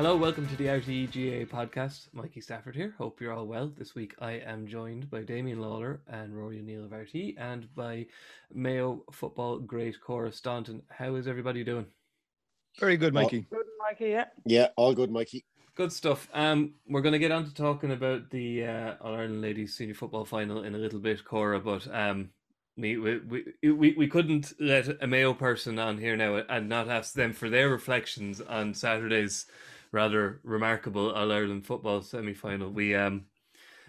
Hello, welcome to the RTE GAA podcast. Mikey Stafford here. Hope you're all well. This week I am joined by Damian Lawlor and Rory O'Neill of RTE and by Mayo football great Cora Staunton. How is everybody doing? Very good, Mikey. Good, Mikey. Yeah. Yeah, all good, Mikey. Good stuff. Um, we're going to get on to talking about the uh, All Ireland Ladies Senior Football Final in a little bit, Cora. But um, we, we we we couldn't let a Mayo person on here now and not ask them for their reflections on Saturday's rather remarkable All Ireland football semi final. We um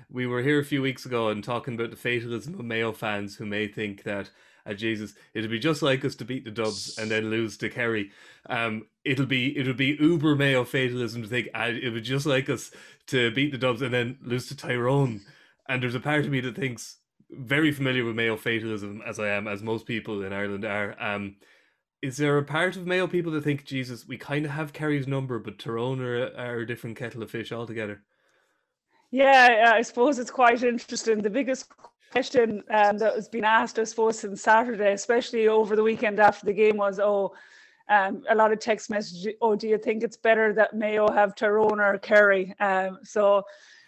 we were here a few weeks ago and talking about the fatalism of Mayo fans who may think that uh, Jesus, it'll be just like us to beat the Dubs and then lose to Kerry. Um, it'll be it'll be uber Mayo fatalism to think uh, it would just like us to beat the Dubs and then lose to Tyrone. And there's a part of me that thinks very familiar with Mayo fatalism as I am, as most people in Ireland are. Um, is there a part of Mayo people that think Jesus, we kind of have Kerry's number, but Tyrone are, are a different kettle of fish altogether? Yeah, I suppose it's quite interesting. The biggest question um, that was being asked, I suppose, since Saturday, especially over the weekend after the game, was, "Oh, um, a lot of text messages. Oh, do you think it's better that Mayo have Tyrone or Kerry?" Um, so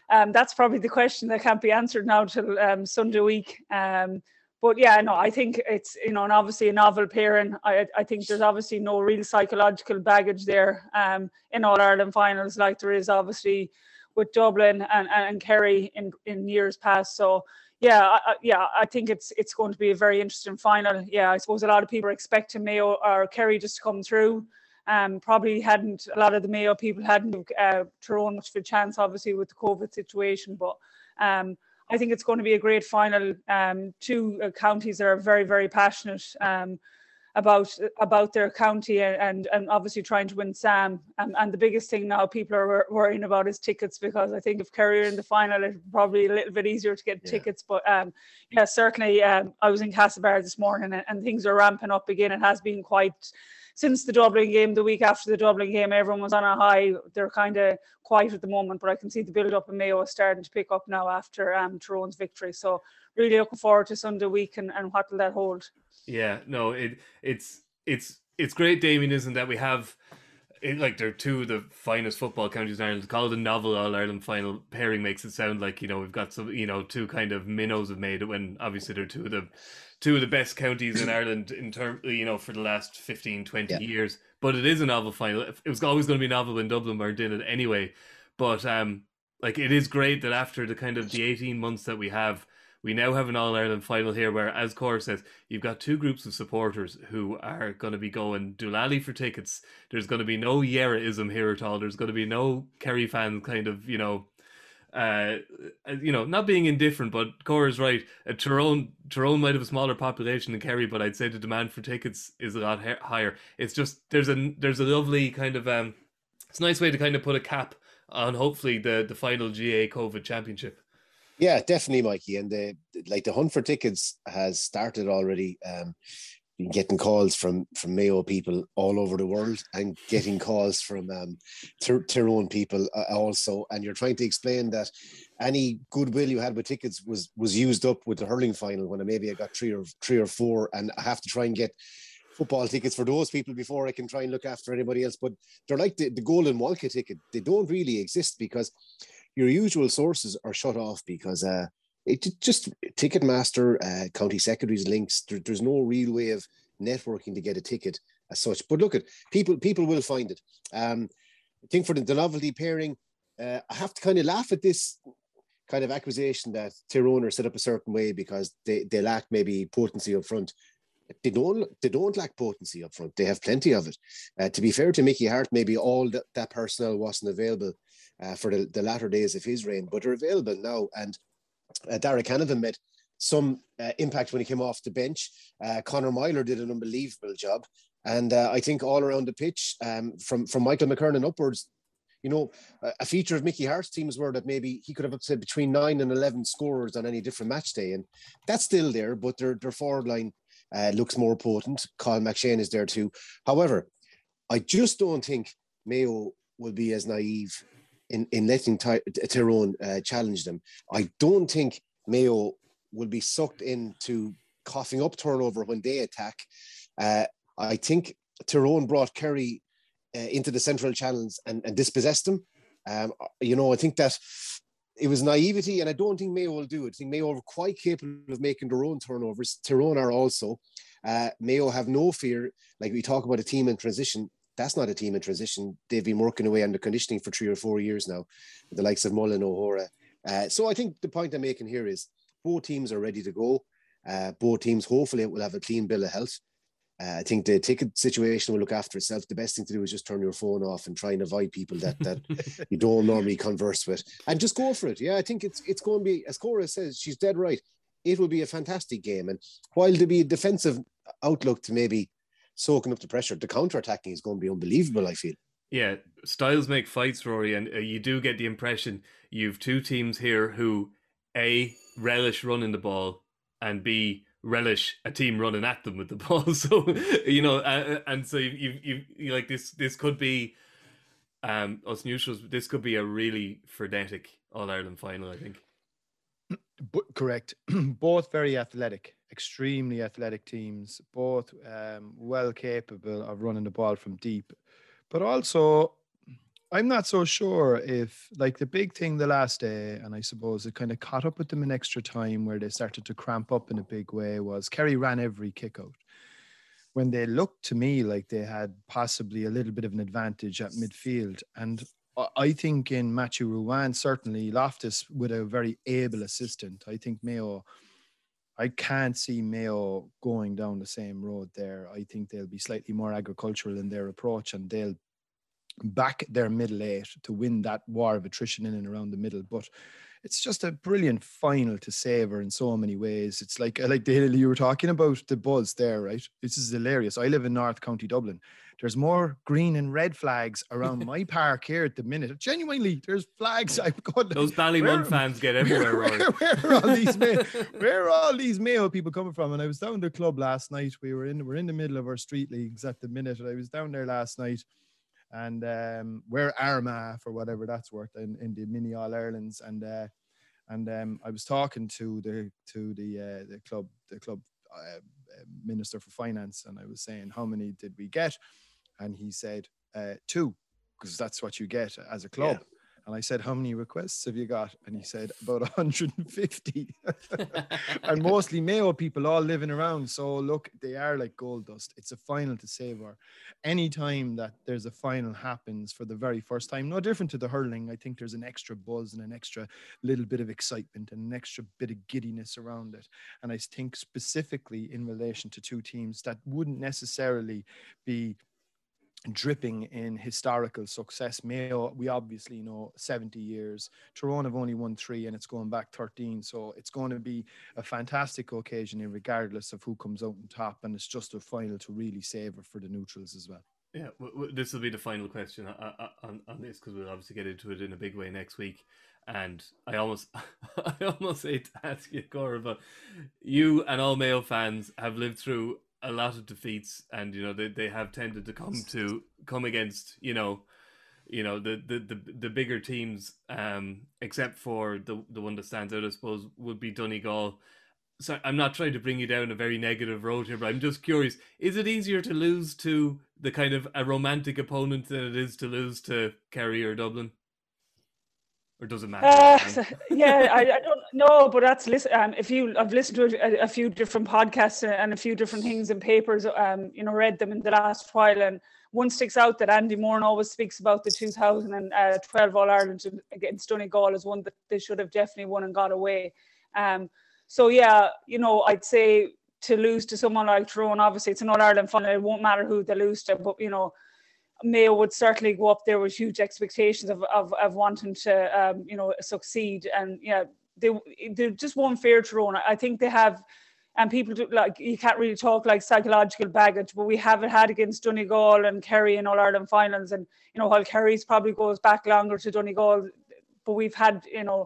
um, that's probably the question that can't be answered now till um, Sunday week. Um, but yeah, no, I think it's you know, and obviously a novel pairing. I I think there's obviously no real psychological baggage there um, in All Ireland finals, like there is obviously with Dublin and, and Kerry in, in years past. So yeah, I, yeah, I think it's it's going to be a very interesting final. Yeah, I suppose a lot of people are expecting Mayo or Kerry just to come through. Um, probably hadn't a lot of the Mayo people hadn't uh, thrown much of a chance, obviously with the COVID situation. But um, I think it's going to be a great final. Um, two uh, counties that are very very passionate. Um, about about their county and and obviously trying to win Sam. Um, and the biggest thing now people are worrying about is tickets because I think if Kerry are in the final, it's probably a little bit easier to get yeah. tickets. But um, yeah, certainly um, I was in Castlebar this morning and, and things are ramping up again. It has been quite since the Dublin game, the week after the Dublin game, everyone was on a high. They're kind of quiet at the moment, but I can see the build up in Mayo is starting to pick up now after um, Tyrone's victory. So really looking forward to Sunday week and, and what will that hold. Yeah, no, it it's it's it's great, Damian, isn't that we have it, like they're two of the finest football counties in Ireland. To call it a novel All Ireland final pairing makes it sound like you know we've got some you know two kind of minnows have made it when obviously they're two of the two of the best counties in Ireland in term you know for the last 15, 20 yeah. years. But it is a novel final. It was always going to be novel when Dublin weren't in it anyway. But um, like it is great that after the kind of the eighteen months that we have we now have an All Ireland final here where, as Cora says, you've got two groups of supporters who are going to be going doolally for tickets. There's going to be no Yeraism here at all. There's going to be no Kerry fan kind of, you know, uh, you know, not being indifferent, but Cora's right. Uh, Tyrone, Tyrone might have a smaller population than Kerry, but I'd say the demand for tickets is a lot ha- higher. It's just there's a there's a lovely kind of um, it's a nice way to kind of put a cap on hopefully the the final GAA COVID championship. Yeah, definitely, Mikey. And the like the hunt for tickets has started already. Um, getting calls from from Mayo people all over the world and getting calls from um, Tyrone people uh, also. And you're trying to explain that any goodwill you had with tickets was was used up with the hurling final when maybe I got three or three or four, and I have to try and get football tickets for those people before I can try and look after anybody else. But they're like the, the golden Wonka ticket; they don't really exist because your usual sources are shut off because uh, it just Ticketmaster, uh, county secretaries links. There, there's no real way of networking to get a ticket as such. But look at people. People will find it. Um, I think for the, the novelty pairing, uh, I have to kind of laugh at this kind of accusation that Tyrone are set up a certain way because they, they lack maybe potency up front. They don't they don't lack potency up front. They have plenty of it. Uh, to be fair to Mickey Harte, maybe all that, that personnel wasn't available uh, for the, the latter days of his reign, but are available now. And uh, Darragh Canavan made some uh, impact when he came off the bench. Uh, Conor Meyler did an unbelievable job. And uh, I think all around the pitch, um, from, from Michael McKernan upwards, you know, a, feature of Mickey Harte's teams were that maybe he could have to between nine and eleven scorers on any different match day, and that's still there. But their their forward line uh, looks more potent. Cathal McShane is there too. However, I just don't think Mayo will be as naive in, in letting Ty- Tyrone uh, challenge them. I don't think Mayo will be sucked into coughing up turnover when they attack. Uh, I think Tyrone brought Kerry uh, into the central channels and, and dispossessed them. Um, you know, I think that it was naivety, and I don't think Mayo will do it. I think Mayo are quite capable of making their own turnovers. Tyrone are also. Uh, Mayo have no fear. Like we talk about a team in transition, that's not a team in transition. They've been working away on the conditioning for three or four years now, the likes of Mullin, O'Hora. Uh, so I think the point I'm making here is both teams are ready to go. Uh, both teams hopefully will have a clean bill of health. Uh, I think the ticket situation will look after itself. The best thing to do is just turn your phone off and try and avoid people that that you don't normally converse with, and just go for it. Yeah, I think it's it's going to be as Cora says. She's dead right. It will be a fantastic game, and while there be a defensive outlook to maybe soaking up the pressure. The counter attacking is going to be unbelievable. I feel. Yeah, styles make fights, Rory, and uh, you do get the impression you've two teams here who a relish running the ball and b relish a team running at them with the ball. So you know, uh, and so you you you like this. This could be um us neutrals. This could be a really frenetic All Ireland final. I think. Correct. Both very athletic extremely athletic teams, both um, well capable of running the ball from deep. But also, I'm not so sure if, like, the big thing the last day, and I suppose it kind of caught up with them in extra time where they started to cramp up in a big way, was Kerry ran every kick out. When they looked to me like they had possibly a little bit of an advantage at midfield. And I think in Matthew Ruane, certainly Loftus with a very able assistant. I think Mayo I can't see Mayo going down the same road there. I think they'll be slightly more agricultural in their approach and they'll back their middle eight to win that war of attrition in and around the middle. But it's just a brilliant final to savor in so many ways. It's like uh, like the you were talking about the buzz there, right? This is hilarious. I live in North County Dublin. There's more green and red flags around my park here at the minute. Genuinely, there's flags. I've got those Ballymun fans get everywhere. Where, where, where, are all these Mayo, where are all these Mayo people coming from? And I was down the club last night. We were in we're in the middle of our street leagues at the minute. And I was down there last night and um, we're Armagh for whatever that's worth in, in the mini All Irelands. And uh, and um, I was talking to the to the uh, the club the club uh, minister for finance, and I was saying how many did we get, and he said uh, two, because that's what you get as a club. Yeah. And I said, How many requests have you got? And he said, About 150. and mostly Mayo people all living around. So look, they are like gold dust. It's a final to savor. Anytime that there's a final happens for the very first time, no different to the hurling, I think there's an extra buzz and an extra little bit of excitement and an extra bit of giddiness around it. And I think specifically in relation to two teams that wouldn't necessarily be dripping in historical success. Mayo, we obviously know 70 years. Tyrone have only won three and it's going back 13. So it's going to be a fantastic occasion, regardless of who comes out on top. And it's just a final to really savour for the neutrals as well. Yeah, this will be the final question uh, uh, uh, on, on this because we'll obviously get into it in a big way next week. And I almost, I almost hate to ask you, Cora, but you and all Mayo fans have lived through a lot of defeats, and you know they, they have tended to come to come against you know, you know the the the, the bigger teams. Um, except for the the one that stands out, I suppose, would be Donegal. So I'm not trying to bring you down a very negative road here, but I'm just curious: is it easier to lose to the kind of a romantic opponent than it is to lose to Kerry or Dublin? Or does it matter? Uh, yeah, I, I, don't know, but that's listen. Um, if you, I've listened to a, a, few different podcasts and a few different things in papers. Um, you know, read them in the last while, and one sticks out that Andy Moran always speaks about the 2012 All Ireland against Donegal as one that they should have definitely won and got away. Um, so yeah, you know, I'd say to lose to someone like Tyrone, obviously it's an All Ireland final. It won't matter who they lose to, but you know Mayo would certainly go up there with huge expectations of, of, of wanting to, um, you know, succeed. And yeah, they they just won't fear Tyrone. I think they have and people do like you can't really talk like psychological baggage, but we have it had against Donegal and Kerry in All Ireland finals, and you know while Kerry's probably goes back longer to Donegal, but we've had you know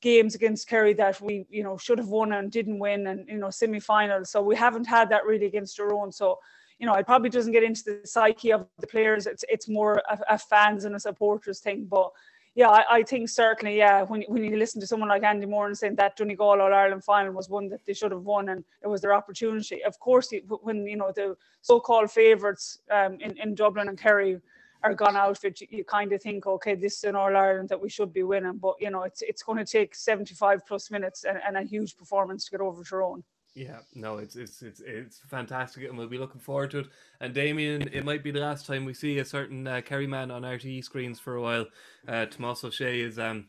games against Kerry that we you know should have won and didn't win, and you know semi-finals. So we haven't had that really against own. So you know it probably doesn't get into the psyche of the players. It's it's more a, a fans and a supporters thing, but yeah, I, I, think certainly, yeah, when, when you listen to someone like Andy Moran saying that Donegal All Ireland final was one that they should have won and it was their opportunity. Of course, when, you know, the so-called favourites um, in, in Dublin and Kerry are gone out you, you kind of think, okay, this is an All Ireland that we should be winning. But, you know, it's, it's going to take 75 plus minutes and, and a huge performance to get over Tyrone. Yeah, no, it's it's it's it's fantastic, and we'll be looking forward to it. And Damian, it might be the last time we see a certain uh, Kerry man on RTE screens for a while. Uh, Tomas Ó Sé is um,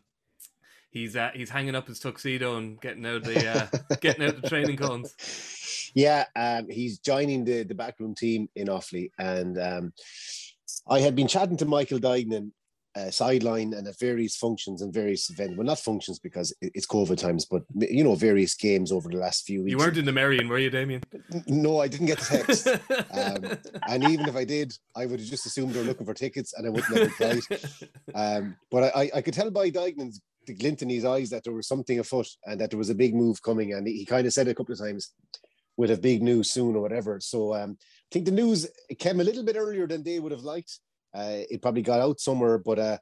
he's uh, he's hanging up his tuxedo and getting out the uh, getting out the training cones. Yeah, um, he's joining the the backroom team in Offaly, and um, I had been chatting to Michael Duignan uh, sideline and at various functions and various events. Well, not functions because it's COVID times, but you know, various games over the last few weeks. You weren't in the Merrion, were you, Damian? No, I didn't get the text. um, and even if I did, I would have just assumed they're looking for tickets and I wouldn't have replied. Um, but I, I could tell by Duignan's the glint in his eyes that there was something afoot and that there was a big move coming. And he, he kind of said a couple of times, "We'll have big news soon" or whatever. So um, I think the news came a little bit earlier than they would have liked. Uh, it probably got out somewhere, but uh,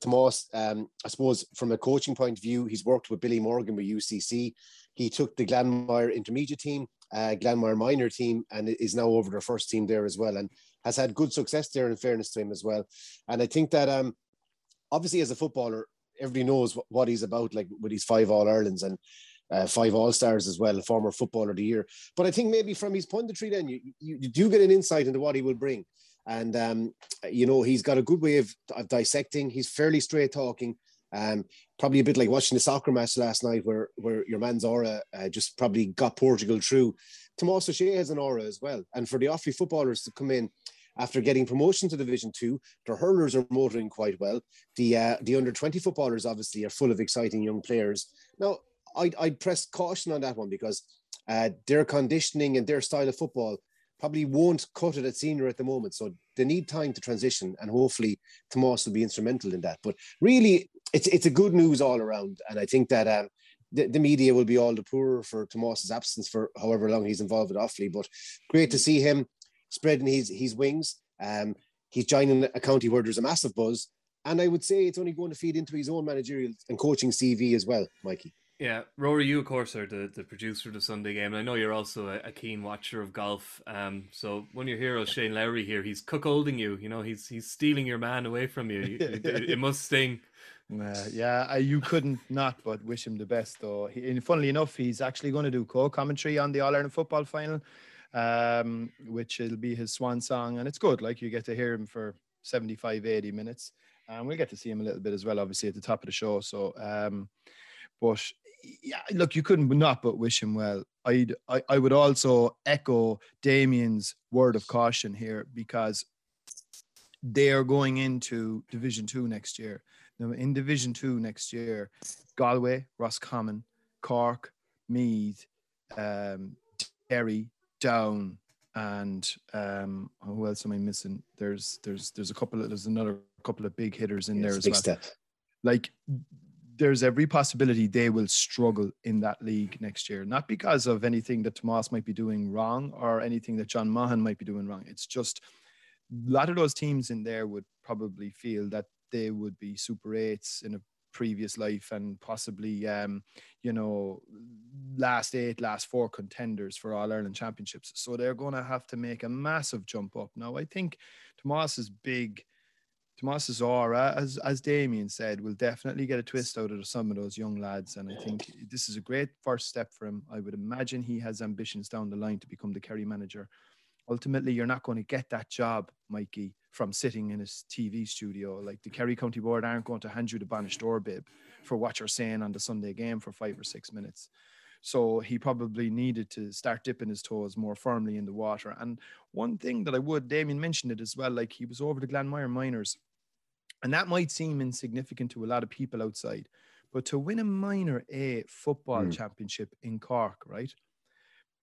Tomas, um, I suppose from a coaching point of view, he's worked with Billy Morgan with UCC. He took the Glanmire intermediate team, uh, minor team, and is now over their first team there as well, and has had good success there. In fairness to him as well, and I think that um, obviously as a footballer, everybody knows what, what he's about, like with his five All Irelands and uh, five All Stars as well, former footballer of the year. But I think maybe from his view, then you, you, you do get an insight into what he will bring and um, you know he's got a good way of, of dissecting. He's fairly straight talking. Um, probably a bit like watching the soccer match last night, where where your man's aura uh, just probably got Portugal through. Tomas Ó Sé has an aura as well, and for the Offaly footballers to come in after getting promotion to Division Two, their hurlers are motoring quite well. The uh, the under twenty footballers obviously are full of exciting young players. Now, I'd, I'd press caution on that one because uh, their conditioning and their style of football probably won't cut it at senior at the moment. So they need time to transition, and hopefully Tomas will be instrumental in that. But really, it's it's a good news all around, and I think that um, the, the media will be all the poorer for Tomas's absence for however long he's involved with Offaly. But great to see him spreading his his wings. Um, he's joining a county where there's a massive buzz, and I would say it's only going to feed into his own managerial and coaching CV as well, Mikey. Yeah, Rory, you of course are the, the producer of the Sunday game, and I know you're also a, a keen watcher of golf. Um, so one of your heroes, Shane Lowry, here, he's cuckolding you. You know, he's he's stealing your man away from you. it, it, it must sting. Uh, yeah, I, you couldn't not but wish him the best. Though, he, and funnily enough, he's actually going to do co-commentary on the All Ireland football final, um, which will be his swan song, and it's good. Like you get to hear him for 75, 80 minutes, and we'll get to see him a little bit as well, obviously at the top of the show. So, um, but yeah, look, you couldn't not but wish him well. I'd, I, I would also echo Damian's word of caution here because they are going into Division Two next year. Now, in Division Two next year, Galway, Roscommon, Cork, Meath, um, Derry, Down, and um, who else am I missing? There's there's there's a couple of there's another couple of big hitters in there as well. Step. Like there's every possibility they will struggle in that league next year. Not because of anything that Tomas might be doing wrong or anything that John Maughan might be doing wrong. It's just a lot of those teams in there would probably feel that they would be super eights in a previous life and possibly um, you know last eight last four contenders for all ireland championships so they're going to have to make a massive jump up now i think tomas's big Tomas's aura, as as Damian said, will definitely get a twist out of some of those young lads, and I think this is a great first step for him. I would imagine he has ambitions down the line to become the Kerry manager. Ultimately, you're not going to get that job, Mikey, from sitting in his TV studio. Like the Kerry County Board aren't going to hand you the bainisteoir bib for what you're saying on the Sunday game for five or six minutes. So he probably needed to start dipping his toes more firmly in the water. And one thing that I would, Damian mentioned it as well, like he was over the Glanmire Minors and that might seem insignificant to a lot of people outside, but to win a minor A football mm. championship in Cork, right?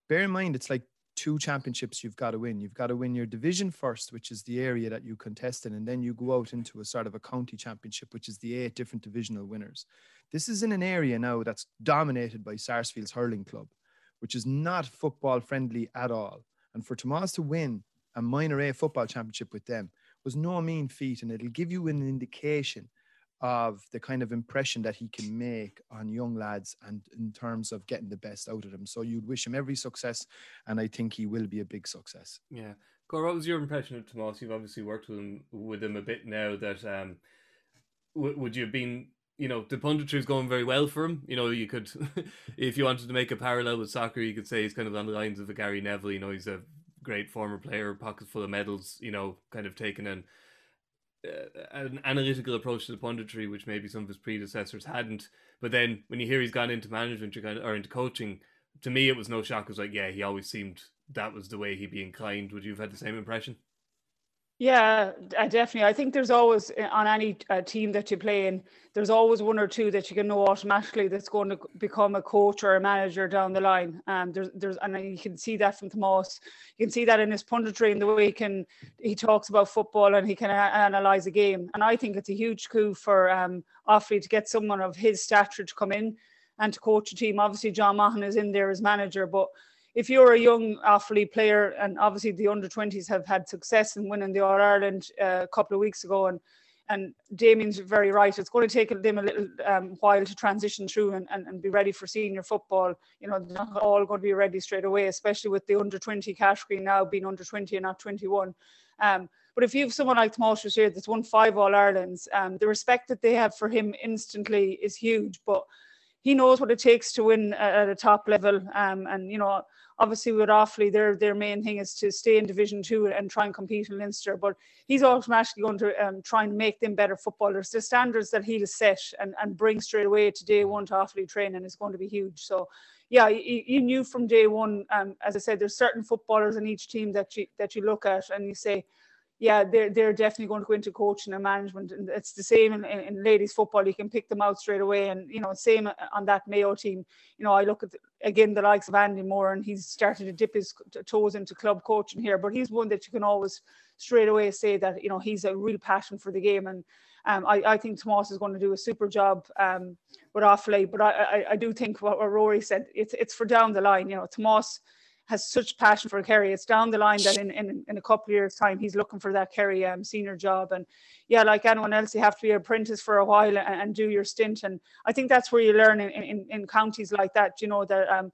bear in mind it's like two championships you've got to win. You've got to win your division first, which is the area that you contest in, and then you go out into a sort of a county championship, which is the eight different divisional winners. This is in an area now that's dominated by Sarsfield's hurling club, which is not football friendly at all. And for Tomas to win a minor A football championship with them was no mean feat, and it'll give you an indication of the kind of impression that he can make on young lads and in terms of getting the best out of them. So you'd wish him every success, and I think he will be a big success. Yeah. Cor, what was your impression of Tomas? You've obviously worked with him with him a bit now. That um, w- would you have been, you know, the punditry is going very well for him. You know, you could, if you wanted to make a parallel with soccer, you could say he's kind of on the lines of a Gary Neville. You know, he's a great former player, pockets full of medals. You know, kind of taken an uh, an analytical approach to the punditry, which maybe some of his predecessors hadn't. But then when you hear he's gone into management kind of, or into coaching, to me it was no shock. It was like, yeah, he always seemed that was the way he'd be inclined. Would you have had the same impression? Yeah, definitely. I think there's always eh, on any uh, team that you play in, there's always one or two that you can know automatically that's going to become a coach or a manager down the line. Um, there's, there's, and you can see that from Tomas. You can see that in his punditry and the way he can he talks about football and he can a- analyze a game. And I think it's a huge coup for um, Offaly to get someone of his stature to come in and to coach a team. Obviously, John Maughan is in there as manager, but if you're a young Offaly player, and obviously the under 20s have had success in winning the All Ireland uh, a couple of weeks ago, and and Damian's very right. It's going to take them a little um, while to transition through and, and, and be ready for senior football. You know, they're not all going to be ready straight away, especially with the under 20 category now being under 20 and not 21. Um, but if you have someone like Tomas here that's won five All Irelands, um, the respect that they have for him instantly is huge. But he knows what it takes to win at a top level. Um, and you know, obviously with Offaly, their their main thing is to stay in Division Two and try and compete in Leinster. But he's automatically going to um, try and make them better footballers. The standards that he'll set and, and bring straight away to day one to Offaly training is going to be huge. So yeah, you, knew from day one, um, as I said, there's certain footballers in each team that you that you look at and you say, yeah, they're they're definitely going to go into coaching and management, and it's the same in, in, in, ladies football. You can pick them out straight away, and you know, same on that Mayo team. You know, I look at again the likes of Andy Moore, and he's started to dip his toes into club coaching here, but he's one that you can always straight away say that you know he's a real passion for the game, and um, I, I think Tomas is going to do a super job um, with Offaly. But I, I, I do think what, Rory said, it's it's for down the line. You know, Tomas has such passion for Kerry. It's down the line that in, in, in a couple of years' time, he's looking for that Kerry um, senior job. And yeah, like anyone else, you have to be an apprentice for a while and, and do your stint. And I think that's where you learn in, in, in counties like that, you know, that um,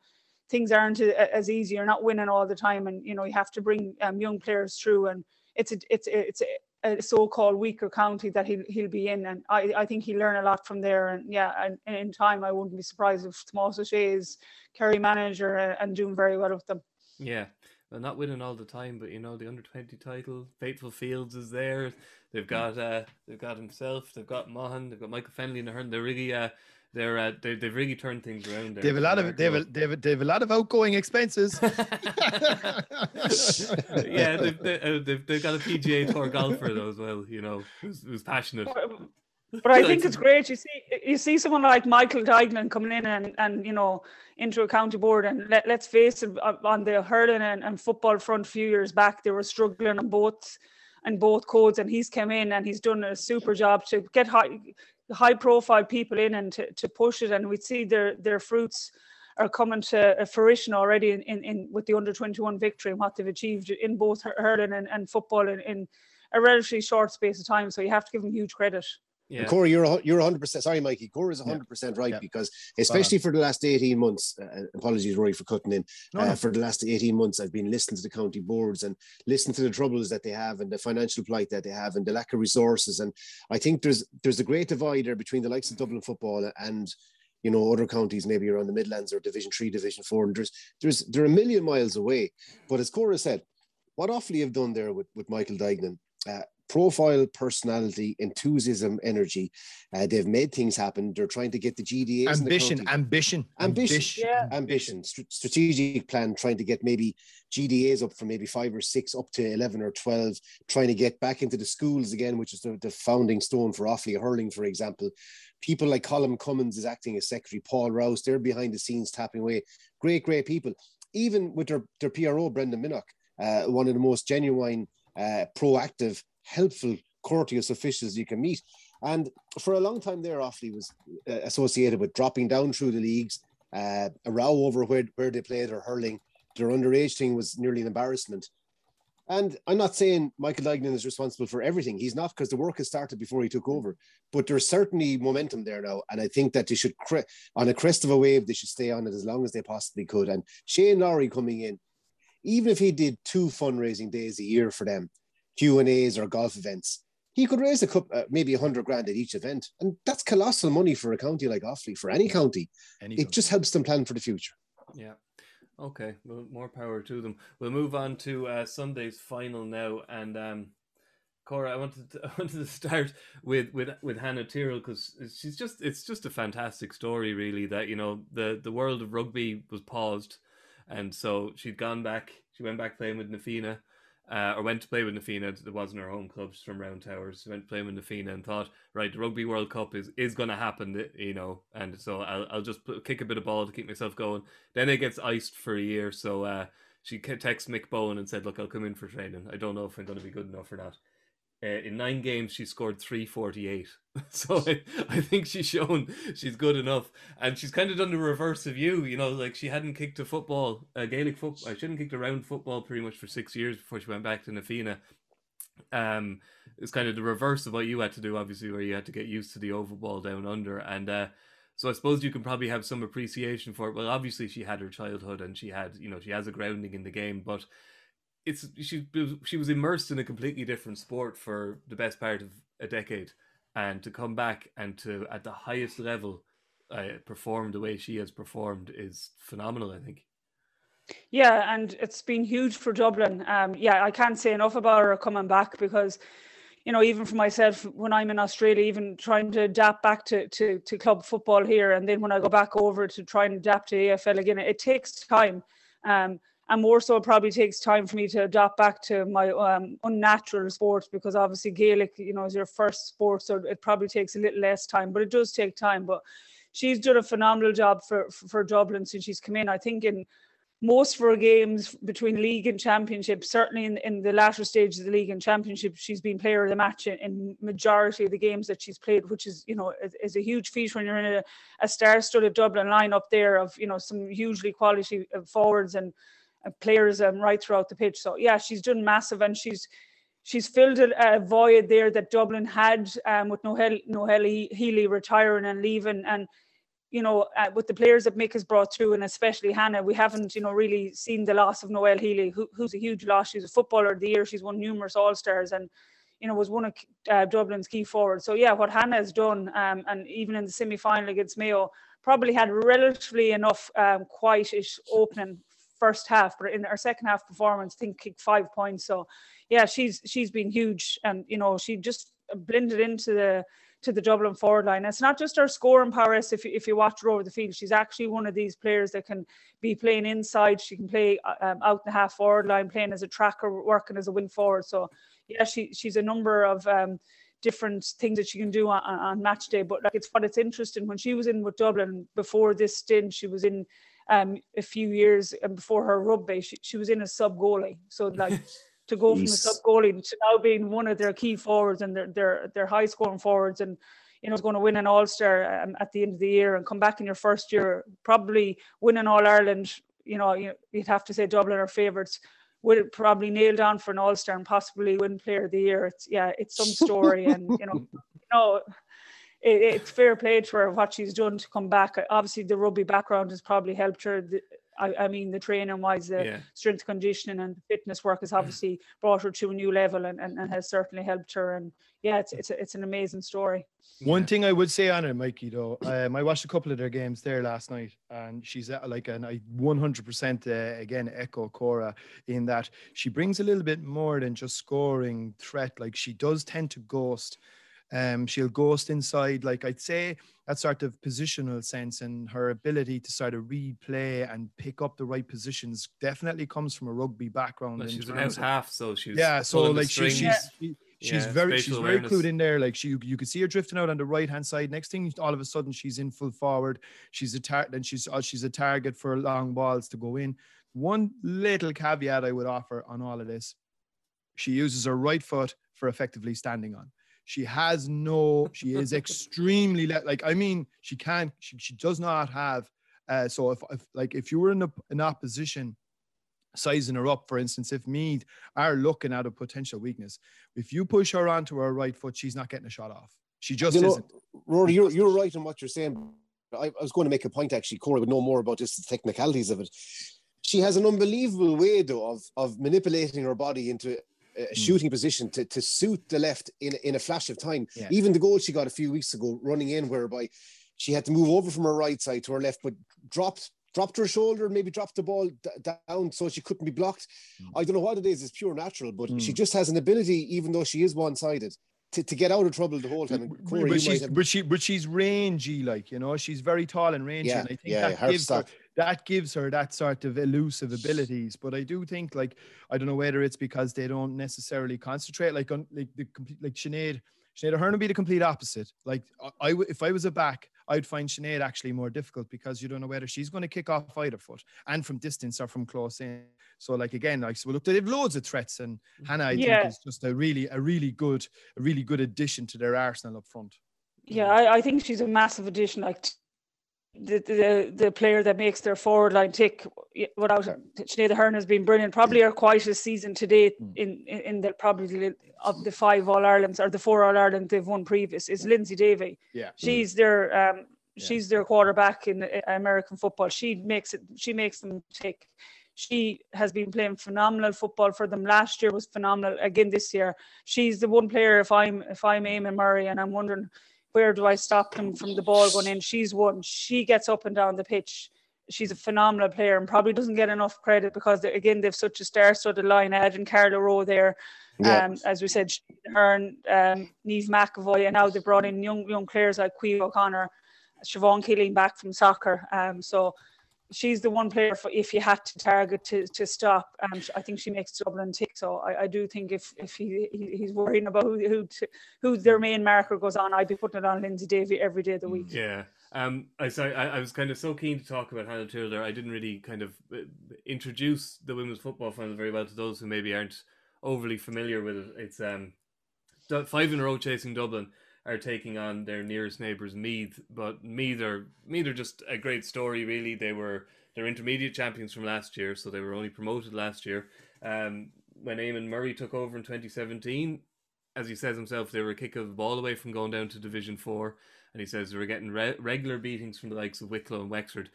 things aren't as easy. You're not winning all the time. And, you know, you have to bring um, young players through. And it's a, it's a, it's a, a so-called weaker county that he'll he'll be in, and I, I think he'll learn a lot from there. And yeah, and, and in time, I wouldn't be surprised if Tomas Ó Sé is Kerry manager and, and doing very well with them. Yeah, well, not winning all the time, but you know the under twenty title, Faithful Fields is there. They've got uh, they've got himself, they've got Maughan, they've got Michael Fennelly and Ahern. They're really uh, they're uh, they, they've really turned things around. There. They have a lot of they have, a, they have, a, they have a lot of outgoing expenses. yeah, they've, they, uh, they've, they've got a PGA Tour golfer though as well. You know, who's, who's passionate. But I think it's great. You see, you see someone like Michael Duignan coming in and, and you know into a county board, and let, let's face it, on the hurling and, and football front a few years back, they were struggling on both and both codes, and he's come in and he's done a super job to get high high profile people in and to, to push it, and we see their their fruits are coming to fruition already in, in, in with the under 21 victory and what they've achieved in both hurling and, and football in, in a relatively short space of time. So you have to give them huge credit. Yeah. And Corey, you're you're 100 percent sorry, Mikey. Corey is 100 percent right yeah. because especially for the last 18 months. Uh, apologies, Rory, for cutting in. No, uh, For the last 18 months, I've been listening to the county boards and listening to the troubles that they have and the financial plight that they have and the lack of resources. And I think there's there's a great divider between the likes of Dublin football and you know other counties maybe around the Midlands or Division Three, Division Four. And there's there's they're a million miles away. But as Cora said, what Offaly have done there with with Michael Duignan. Uh, profile, personality, enthusiasm, energy. Uh, they've made things happen. They're trying to get the GDA Ambition, the ambition, ambition, ambition, yeah. ambition. St- strategic plan, trying to get maybe GDAs up from maybe five or six up to 11 or 12, trying to get back into the schools again, which is the, the founding stone for Offaly hurling, for example. People like Colin Cummins is acting as secretary, Paul Rouse, they're behind the scenes tapping away. Great, great people even with their, their PRO, Brendan Minnock, uh, one of the most genuine, uh, proactive, helpful, courteous officials you can meet. And for a long time there, Offaly was uh, associated with dropping down through the leagues, uh, a row over where, where they played or hurling. Their underage thing was nearly an embarrassment. And I'm not saying Michael Duignan is responsible for everything. He's not because the work has started before he took over. But there's certainly momentum there now. And I think that they should, cre- on a crest of a wave, they should stay on it as long as they possibly could. And Shane Lowry coming in, even if he did two fundraising days a year for them, Q and A's or golf events, he could raise a cup, uh, maybe a hundred grand at each event, and that's colossal money for a county like Offaly, for any county. Any it just helps them plan for the future. Yeah. Okay. Well, more power to them. We'll move on to uh, Sunday's final now, and um, Cora, I wanted to, I wanted to start with with with Hannah Tyrrell because she's just it's just a fantastic story, really. That you know the the world of rugby was paused, and so she'd gone back. She went back playing with Na Fianna uh, or went to play with Na Fianna. It wasn't her home club; from Round Towers. She went to play with Na Fianna and thought, right, the Rugby World Cup is is going to happen, you know. And so I'll I'll just put, kick a bit of ball to keep myself going. Then it gets iced for a year, so uh, she texted Mick Bohan and said, "Look, I'll come in for training. I don't know if I'm going to be good enough for that." Uh, in nine games, she scored 348. so I, I think she's shown she's good enough. And she's kind of done the reverse of you. You know, like she hadn't kicked a football, a Gaelic football. I shouldn't kicked around football pretty much for six years before she went back to Na Fianna. Um, it's kind of the reverse of what you had to do, obviously, where you had to get used to the oval ball down under. And uh, so I suppose you can probably have some appreciation for it. Well, obviously, she had her childhood and she had, you know, she has a grounding in the game, but it's she she was immersed in a completely different sport for the best part of a decade, and to come back and to at the highest level uh, perform the way she has performed is phenomenal. I think. Yeah, and it's been huge for Dublin. Um, yeah, I can't say enough about her coming back because, you know, even for myself, when I'm in Australia, even trying to adapt back to, to, to club football here, and then when I go back over to try and adapt to AFL again, it takes time. Um, and more so it probably takes time for me to adapt back to my um, unnatural sport because obviously Gaelic, you know, is your first sport, so it probably takes a little less time, but it does take time. But she's done a phenomenal job for for, Dublin since she's come in. I think in most of her games between league and championship, certainly in, in the latter stages of the league and championship, she's been player of the match in, in majority of the games that she's played, which is, you know, is, is a huge feat when you're in a, a star-studded Dublin lineup there of, you know, some hugely quality uh, forwards and players um, right throughout the pitch. So yeah, she's done massive, and she's she's filled a, a void there that Dublin had um, with Noëlle Noëlle Healy retiring and leaving, and you know uh, with the players that Mick has brought through, and especially Hannah, we haven't you know really seen the loss of Noëlle Healy, who, who's a huge loss. She's a footballer of the year. She's won numerous All Stars and. You know, was one of uh, Dublin's key forwards. So yeah, what Hannah has done, um, and even in the semi-final against Mayo, probably had relatively enough um, quietish opening first half, but in our second half performance, I think kicked five points. So yeah, she's she's been huge, and you know she just blended into the to the Dublin forward line. It's not just her scoring prowess. If you, if you watch her over the field, she's actually one of these players that can be playing inside. She can play um, out in the half forward line, playing as a tracker, working as a wing forward. So yeah, she she's a number of. Um, different things that she can do on, on match day but like it's what it's interesting when she was in with Dublin before this stint she was in um, a few years and before her rugby, she, she was in a sub goalie. So like to go from the sub goalie to now being one of their key forwards and their their, their high scoring forwards and you know, is going to win an All Star um, at the end of the year and come back in your first year, probably win an All Ireland. You know, you'd have to say Dublin are favourites. Would probably nail down for an All Star and possibly win Player of the Year. It's yeah, it's some story, and you know, you know, it, it's fair play to her what she's done to come back. Obviously, the rugby background has probably helped her. The, I, I, mean, the training wise, the yeah. strength conditioning and fitness work has obviously brought her to a new level and, and, and has certainly helped her. And yeah, it's it's, a, it's an amazing story. One yeah. thing I would say on it, Mikey, though, um, I watched a couple of their games there last night, and she's at like an I 100% uh, again echo Cora in that she brings a little bit more than just scoring threat. Like she does tend to ghost um, she'll ghost inside, like I'd say, that sort of positional sense and her ability to sort of replay and pick up the right positions definitely comes from a rugby background. Well, she's an out half, so she's yeah. So like she, she's she, she's yeah, very she's very clued in there. Like she, you could see her drifting out on the right hand side. Next thing, all of a sudden, she's in full forward. She's a tar- and she's uh, she's a target for long balls to go in One little caveat I would offer on all of this she uses her right foot for effectively standing on. She has no, she is extremely le- like, I mean, she can't, she, she does not have. Uh, so if, if like if you were in a, an opposition sizing her up, for instance, if Meath are looking at a potential weakness, if you push her onto her right foot, she's not getting a shot off. She just You know, isn't. Rory, you're, you're right in what you're saying. I, I was going to make a point actually. Corey would know more about just the technicalities of it. She has an unbelievable way, though, of, of manipulating her body into a shooting position to, to suit the left in, in a flash of time. Yeah. Even the goal she got a few weeks ago running in, whereby she had to move over from her right side to her left, but dropped dropped her shoulder, maybe dropped the ball d- down so she couldn't be blocked. Hmm. I don't know what it is, it's pure natural, but she hmm. just has an ability, even though she is one sided, to, to get out of trouble the whole time. And Corey, but she's have- but she but she's rangy, like you know, she's very tall and rangy, Yeah, and I think yeah, that her gives her stock. That gives her that sort of elusive abilities. But I do think, like, I don't know whether it's because they don't necessarily concentrate, like on like the complete like Sinead. Sinead Ahern would be the complete opposite. Like I, I w- if I was a back, I'd find Sinead actually more difficult because you don't know whether she's going to kick off either foot and from distance or from close in. So like again, like so look, they have loads of threats, and mm-hmm. Hannah I Yeah. think is just a really a really good a really good addition to their arsenal up front. Yeah, I, I think she's a massive addition. Like t- the, the the player that makes their forward line tick. Without Sinead Ahern has been brilliant. Probably our quietest season to date in in, in the probably of the five All Irelands or the four All Ireland they've won previous is Lyndsey Davey. Yeah. She's their um she's their quarterback in American football. She makes it she makes them tick. She has been playing phenomenal football for them. Last year was phenomenal. Again this year, she's the one player. If I'm if I'm Eamon Murray and I'm wondering where do I stop them from the ball going in, she's one. She gets up and down the pitch. She's a phenomenal player and probably doesn't get enough credit because again they've such a star-studded line. Adding Carla Rowe there, Yeah. um, as we said, Hearn, um, Niamh McEvoy, and now they've brought in young young players like Queen O'Connor, Siobhan Killeen back from soccer. Um, so she's the one player for if you had to target to, to stop. and I think she makes Dublin tick. So I, I do think if if he, he he's worrying about who who, to, who their main marker goes on, I'd be putting it on Lyndsey Davey every day of the week. Yeah. Um, I sorry, I, I was kind of so keen to talk about Hannah Tudor. I didn't really kind of uh, introduce the women's football final very well to those who maybe aren't overly familiar with it. It's um, five in a row chasing Dublin are taking on their nearest neighbours Meath, but Meath are Meath are just a great story. Really, they were they're intermediate champions from last year, so they were only promoted last year. Um, when Eamon Murray took over in 2017, as he says himself, they were a kick of the ball away from going down to Division Four, and he says they were getting re- regular beatings from the likes of Wicklow and Wexford,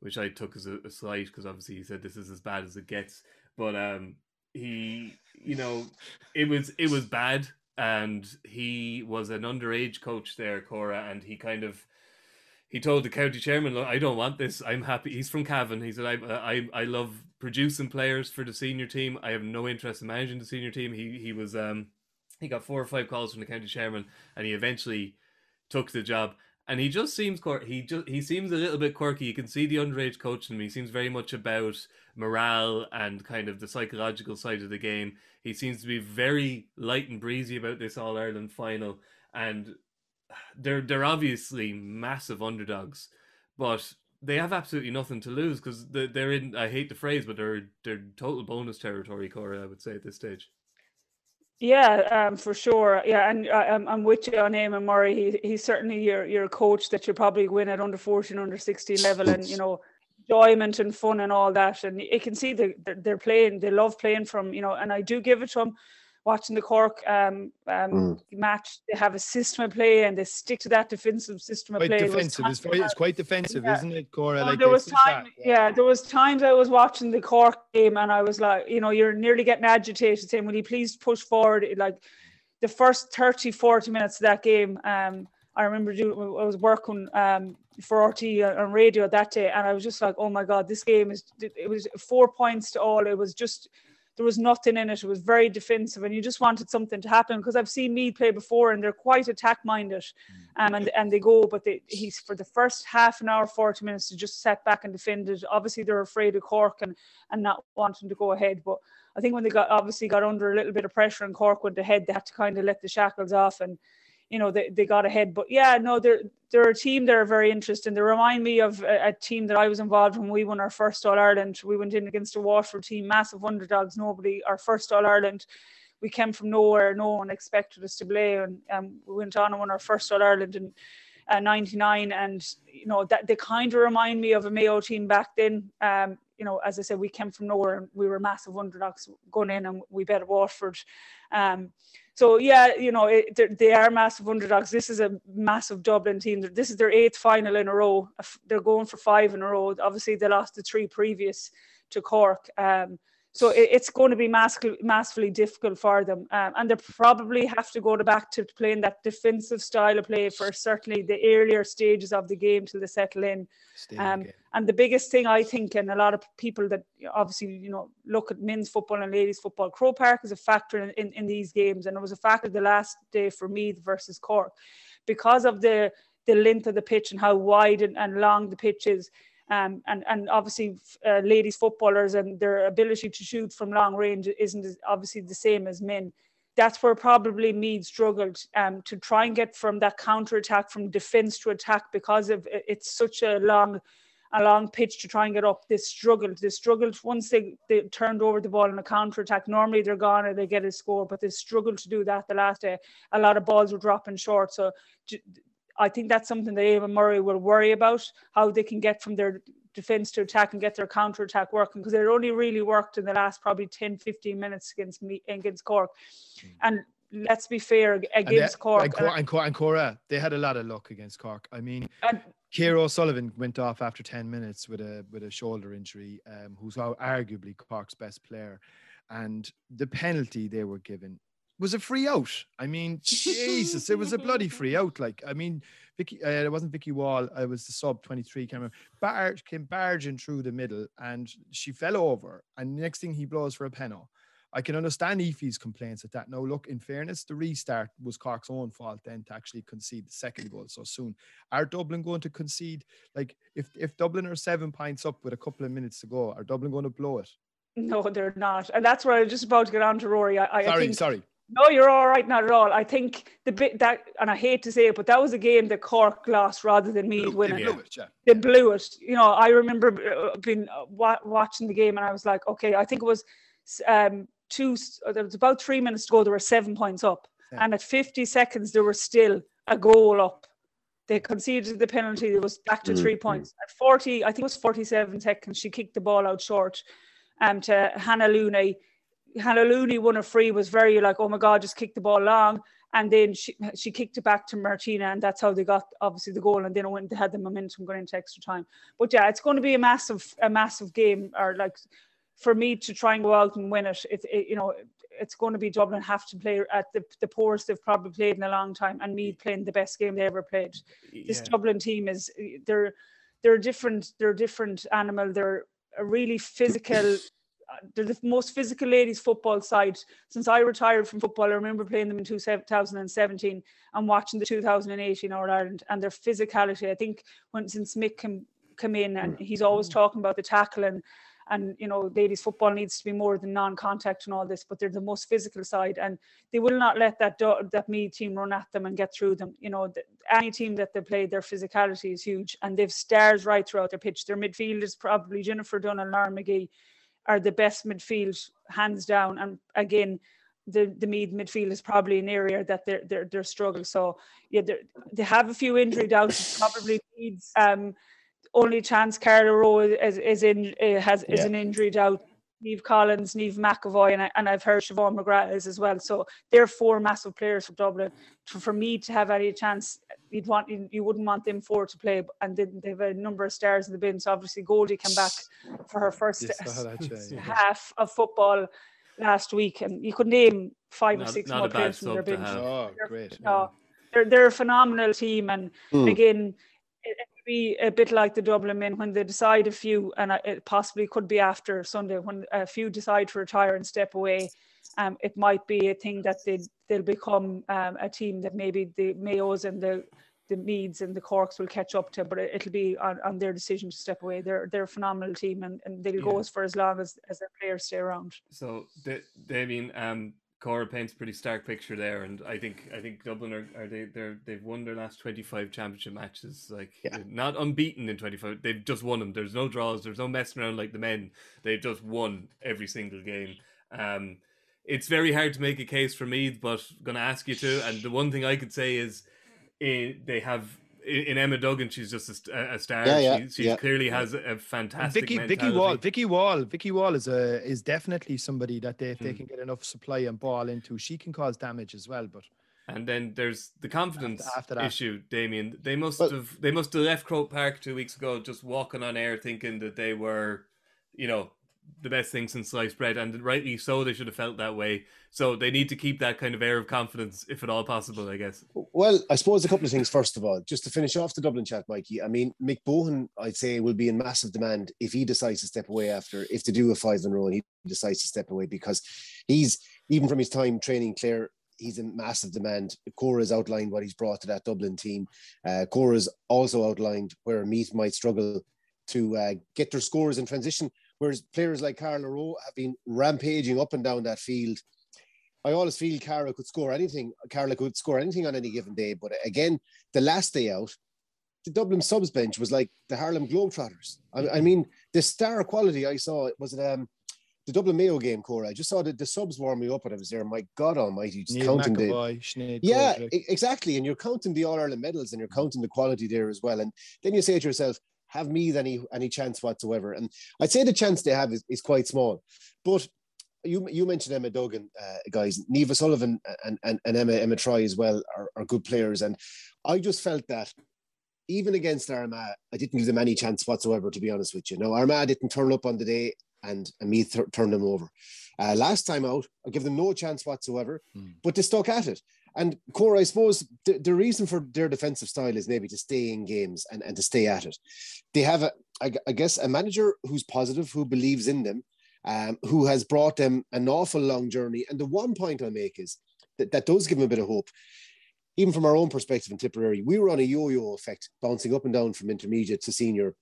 which I took as a, a slight because obviously he said this is as bad as it gets. But um, he, you know, it was it was bad, and he was an underage coach there, Cora, and he kind of he told the county chairman, "Look, I don't want this. I'm happy." He's from Cavan. He said, "I I I love producing players for the senior team. I have no interest in managing the senior team." He he was um he got four or five calls from the county chairman, and he eventually took the job. And he just seems quir- he just he seems a little bit quirky. You can see the underage coach in him. He seems very much about morale and kind of the psychological side of the game. He seems to be very light and breezy about this All Ireland final, and they're they're obviously massive underdogs, but they have absolutely nothing to lose because they're, in. I hate the phrase, but they're they're total bonus territory, Corey. I would say at this stage. Yeah, um, for sure. Yeah, and I, I'm I'm with you on Eamon Murray. He, he's certainly your your coach that you probably win at under 14, under 16 level, and you know, enjoyment and fun and all that. And you can see they're, they're playing. They love playing from you know. And I do give it to them. Watching the Cork um, um, match, they have a system of play and they stick to that defensive system of Quite play. There was defensive. It's, times very, it's quite defensive, Yeah. isn't it, Cora? Oh, Like there was time, back, yeah. there was times I was watching the Cork game and I was like, you know, you're nearly getting agitated, saying, "Will you please push forward?" Like the first 30, 40 minutes of that game, um, I remember doing. I was working um, for RTE on radio that day, and I was just like, "Oh my god, this game is." It was four points to all. It was just. There was nothing in it. It was very defensive, and you just wanted something to happen because I've seen Meath play before, and they're quite attack minded, um, and and they go. But they, he's for the first half an hour, forty minutes to just set back and defend it. Obviously, they're afraid of Cork and and not wanting to go ahead. But I think when they got obviously got under a little bit of pressure and Cork went ahead, they had to kind of let the shackles off. And you know they, they got ahead. But yeah, no, they're they're a team that are very interesting. They remind me of a, a team that I was involved when we won our first All Ireland. We went in against a Waterford team, massive underdogs. Nobody our first All Ireland. We came from nowhere. No one expected us to play, and um, we went on and won our first All Ireland in uh, '99. And you know that they kind of remind me of a Mayo team back then. Um, you know, as I said, we came from nowhere and we were massive underdogs going in, and we bet Waterford. Um, so yeah, you know it, they are massive underdogs. This is a massive Dublin team. This is their eighth final in a row. They're going for five in a row. Obviously, they lost the three previous to Cork. Um, so it's going to be massively, massively difficult for them. Um, and they probably have to go to back to playing that defensive style of play for certainly the earlier stages of the game till they settle in. Um, and the biggest thing I think, and a lot of people that obviously, you know, look at men's football and ladies football, Croke Park is a factor in, in, in these games. And it was a factor the last day for Meath versus Cork because of the, the length of the pitch and how wide and, and long the pitch is um, and and obviously uh, ladies footballers and their ability to shoot from long range isn't obviously the same as men. That's where probably Meath struggled um, to try and get from that counter attack from defence to attack because of it's such a long a long pitch to try and get up. They struggled. They struggled once they, they turned over the ball in a counter attack. Normally they're gone or they get a score, but they struggled to do that the last day. A lot of balls were dropping short. So I think that's something that Eamon Murray will worry about how they can get from their defense to attack and get their counter attack working because it only really worked in the last probably 10 15 minutes against me against Cork. Mm. and let's be fair against and Cork and, Cor- and, Cor- and Cora they had a lot of luck against Cork. I mean and, Ciara O'Sullivan went off after 10 minutes with a with a shoulder injury um, who's arguably Cork's best player. And the penalty they were given was a free out. I mean, Jesus, it was a bloody free out. Like, I mean, Vicky, uh, it wasn't Vicky Wall. I was the sub 23 camera. Barge came barging through the middle and she fell over. And next thing he blows for a penalty. I can understand Ephie's complaints at that. Now, look, in fairness, the restart was Cork's own fault then to actually concede the second goal so soon. Are Dublin going to concede? Like, if, if Dublin are seven points up with a couple of minutes to go, are Dublin going to blow it? No, they're not. And that's where I was just about to get on to Rory. I, I sorry, think, sorry. No, you're all right, not at all. I think the bit that, and I hate to say it, but that was a game that Cork lost rather than me winning. They blew it, yeah. They blew it. You know, I remember uh, being uh, watching the game, and I was like, okay, I think it was um, two. Uh, there was about three minutes to go. There were seven points up, yeah. and at 50 seconds, there were still a goal up. They conceded the penalty. It was back to mm-hmm. three points. At 40, I think it was 47 seconds, she kicked the ball out short um, to Hannah Looney Hannah Looney won a free was very like, oh my God, just kick the ball long. And then she, she kicked it back to Martina, and that's how they got obviously the goal. And then when they had the momentum going into extra time. But yeah, it's going to be a massive, a massive game, or like for me to try and go out and win it. It's it, you know, it's going to be Dublin have to play at the, the poorest they've probably played in a long time, and me playing the best game they ever played. Yeah. This Dublin team is they're they're different. They're a different animal. They're a really physical they're the most physical ladies football side since I retired from football. I remember playing them in 2017 and watching the 2018 All Ireland and their physicality. I think when since Mick came, came in and mm. he's always talking about the tackle and and you know ladies football needs to be more than non-contact and all this but they're the most physical side and they will not let that do- that me team run at them and get through them you know the, any team that they play their physicality is huge and they've stars right throughout their pitch their midfield is probably Jennifer Dunne and Lauren Magee are the best midfield hands down. And again, the the Meath midfield is probably an area that they're they're, they're struggling. So yeah, they have a few injury doubts. Probably needs um only chance Carla Rowe is, is in uh, has is an injury doubt. Niamh Collins, Niamh McEvoy, and, I, and I've heard Siobhan McGrath is as well. So they're four massive players for Dublin. For, for me to have any chance, you'd want you, you wouldn't want them four to play, and then they have a number of stars in the bin. So obviously Goldie came back for her first yes, half of football last week, and you could name five not, or six more players from their bench. Oh, great! No, they're they're a phenomenal team, and mm. again be a bit like the Dublin men when they decide a few, and it possibly could be after Sunday when a few decide to retire and step away. Um, it might be a thing that they they'll become um, a team that maybe the Mayos and the the Meads and the Corks will catch up to, but it, will be on, on their decision to step away. They're they're a phenomenal team and, and they'll yeah. go as for as long as, as their players stay around. So, Damian, um, Cora paints a pretty stark picture there, and I think I think Dublin are, are they they're they've won their last twenty five championship matches, like Yeah. not unbeaten in twenty five. They've just won them. There's no draws. There's no messing around like the men. They've just won every single game. Um, it's very hard to make a case for me, but gonna ask you to. And the one thing I could say is, eh, they have in in Emma Duggan. She's just a, a star. Yeah, yeah, she she yeah. clearly has a fantastic. Vicky, Vicky mentality. Wall, Vicky Wall, Vicky Wall is a is definitely somebody that they, if they Hmm. can get enough supply and ball into, she can cause damage as well. But And then there's the confidence after that. issue, Damian. They must Well- have they must have left Croke Park two weeks ago just walking on air thinking that they were, you know, the best thing since sliced bread. And rightly so, they should have felt that way. So they need to keep that kind of air of confidence, if at all possible, I guess. Well, I suppose a couple of things. First of all, just to finish off the Dublin chat, Mikey. I mean, Mick Bohan, I'd say, will be in massive demand if he decides to step away after if they do a five in a row and he decides to step away because he's even from his time training Clare, he's in massive demand. Cora has outlined what he's brought to that Dublin team. Uh, Cora's also outlined where Meath might struggle to uh, get their scores in transition, whereas players like Carla Rowe have been rampaging up and down that field. I always feel Cara could score anything. Carla could score anything on any given day. But again, the last day out, the Dublin subs bench was like the Harlem Globetrotters. I, I mean, the star quality I saw was it um the Dublin Mayo game, Cora. I just saw the, the subs warming up when I was there. My God Almighty, just Neil counting the Sinead yeah, Goldrick. exactly. And you're counting the All Ireland medals and you're counting the quality there as well. And then you say to yourself, have Meath any any chance whatsoever? And I'd say the chance they have is, is quite small. But you you mentioned Emma Duggan, uh, guys. Niamh O'Sullivan and, and, and Emma Emma Troy as well are, are good players. And I just felt that even against Armagh, I didn't give them any chance whatsoever, to be honest with you. No, Armagh didn't turn up on the day and, and Meath tur- turned them over. Uh, last time out, I give them no chance whatsoever, but they stuck at it. And Cora, I suppose the, the reason for their defensive style is maybe to stay in games and, and to stay at it. They have, a, I, I guess, a manager who's positive, who believes in them, um, who has brought them an awful long journey. And the one point I make is that that does give them a bit of hope. Even from our own perspective in Tipperary, we were on a yo-yo effect, bouncing up and down from intermediate to senior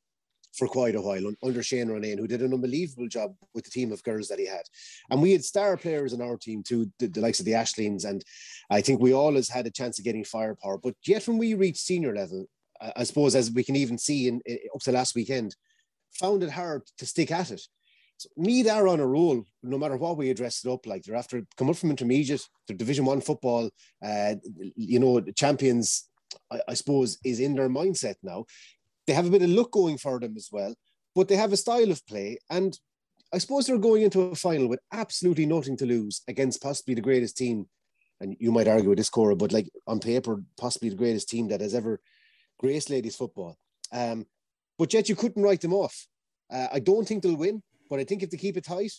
for quite a while under Shane Ronayne, who did an unbelievable job with the team of girls that he had. And we had star players in our team too, the, the likes of the Ashleens. And I think we always had a chance of getting firepower. But yet when we reached senior level, I, suppose as we can even see in, in up to last weekend, found it hard to stick at it. So Meath are on a roll, no matter what we address it up. Like they're after come up from intermediate, they're Division One football. Uh, you know, the champions, I, I suppose, is in their mindset now. They have a bit of luck going for them as well, but they have a style of play, and I suppose they're going into a final with absolutely nothing to lose against possibly the greatest team. And you might argue with this, Cora, but like on paper, possibly the greatest team that has ever graced ladies football. Um, but yet you couldn't write them off. Uh, I don't think they'll win, but I think if they keep it tight,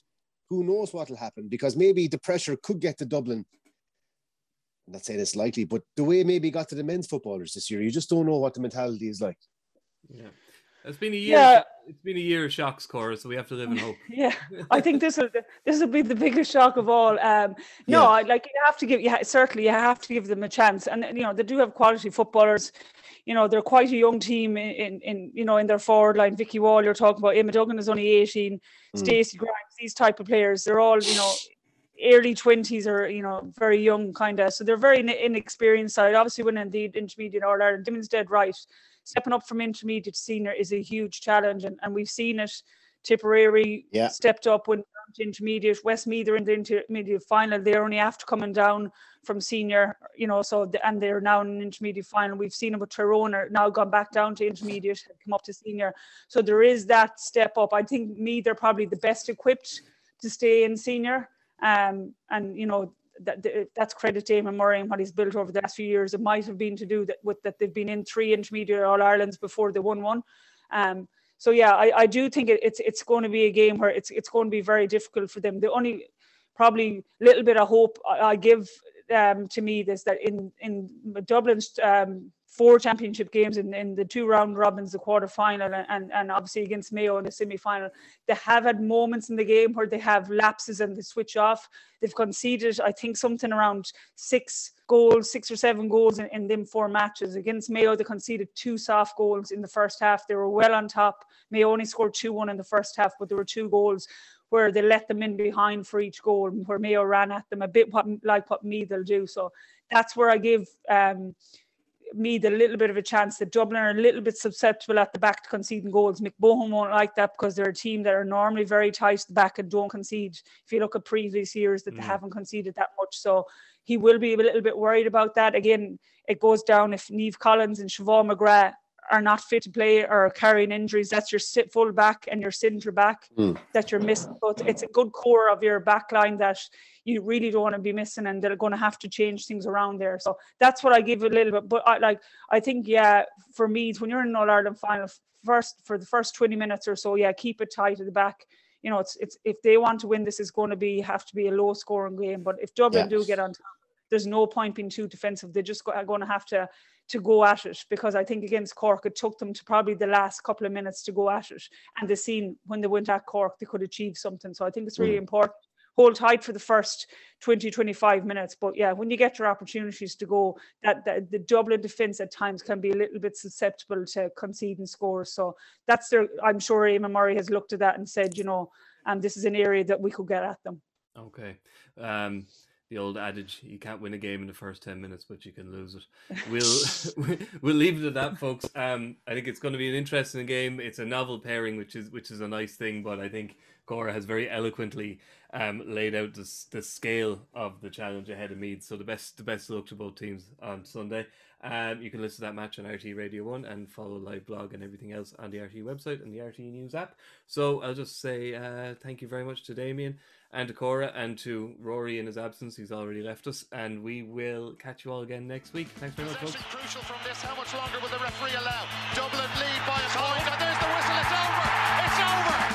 who knows what will happen? Because maybe the pressure could get to Dublin. I'm not saying it's likely, but the way maybe got to the men's footballers this year, you just don't know what the mentality is like. Yeah. It's been a year. Yeah. It's been a year of shocks, Cora, so we have to live in hope. Yeah, I think this will this will be the biggest shock of all. Um, no, Yeah. I like you have to give. Yeah, certainly you have to give them a chance, and you know they do have quality footballers. You know they're quite a young team in, in, in you know in their forward line. Vicky Wall, you're talking about. Emma Duggan is only 18. Mm. Stacey Grimes, these type of players, they're all you know early 20s or you know very young kind of. So they're very ine- inexperienced side. Obviously, winning the intermediate All Ireland, Damian's dead right stepping up from intermediate to senior is a huge challenge, and, and we've seen it. Tipperary Yeah. stepped up when to intermediate. Westmeath are in the intermediate final. They're only after coming down from senior, you know, so the, and they're now in an intermediate final. We've seen them with Tyrone are now gone back down to intermediate, and come up to senior. So there is that step up. I think Meath are probably the best equipped to stay in senior. Um, and you know, that, that- that's credit to Eamon Murray and what he's built over the last few years. It might have been to do that with that they've been in three intermediate All Irelands before they won one. Um, so yeah, I, I do think it, it's it's going to be a game where it's it's going to be very difficult for them. The only probably little bit of hope I, I give um, to me is that in in Dublin's um, four championship games in, in the two round robins, the quarter final, and, and, obviously against Mayo in the semi final, they have had moments in the game where they have lapses and they switch off. They've conceded, I think, something around six goals, six or seven goals in, in them four matches. Against Mayo, they conceded two soft goals in the first half. They were well on top. Mayo only scored 2 1 in the first half, but there were two goals. where they let them in behind for each goal, and where Mayo ran at them a bit like what Meath will do. So that's where I give um, Meath a little bit of a chance. That Dublin are a little bit susceptible at the back to conceding goals. Mick Bohan won't like that because they're a team that are normally very tight at the back and don't concede. If you look at previous years, that mm. they haven't conceded that much, so he will be a little bit worried about that. Again, it goes down if Niamh Collins and Siobhan McGrath are not fit to play or carrying injuries. That's your sit full back and your centre back mm. that you're missing. But it's a good core of your back line that you really don't want to be missing, and they're going to have to change things around there. So that's what I give a little bit. But I like I think yeah, for me, when you're in an All Ireland final, first for the first 20 minutes or so, yeah, keep it tight at the back. You know, it's it's if they want to win, this is going to be have to be a low scoring game. But if Dublin do get on top, there's no point being too defensive. They're just going to have to to go at it because I think against Cork it took them to probably the last couple of minutes to go at it, and they seen when they went at Cork they could achieve something. So I think it's really mm. important. Hold tight for the first 20, 25 minutes. But yeah, when you get your opportunities to go, that, that the Dublin defence at times can be a little bit susceptible to conceding scores. So that's their I'm sure Eamon Murray has looked at that and said, you know, and um, this is an area that we could get at them. Okay. Um, the old adage you can't win a game in the first 10 minutes but you can lose it we'll we'll leave it at that folks um i think it's going to be an interesting game it's a novel pairing which is which is a nice thing but i think cora has very eloquently um laid out the, the scale of the challenge ahead of Meath so the best the best luck to both teams on sunday um you can listen to that match on rte radio 1 and follow live blog and everything else on the rte website and the rte news app so i'll just say uh thank you very much to damian and to Cora and to Rory in his absence. He's already left us, and we will catch you all again next week. Thanks very much, folks. Crucial from this. How much longer will the referee allow? Dublin lead by a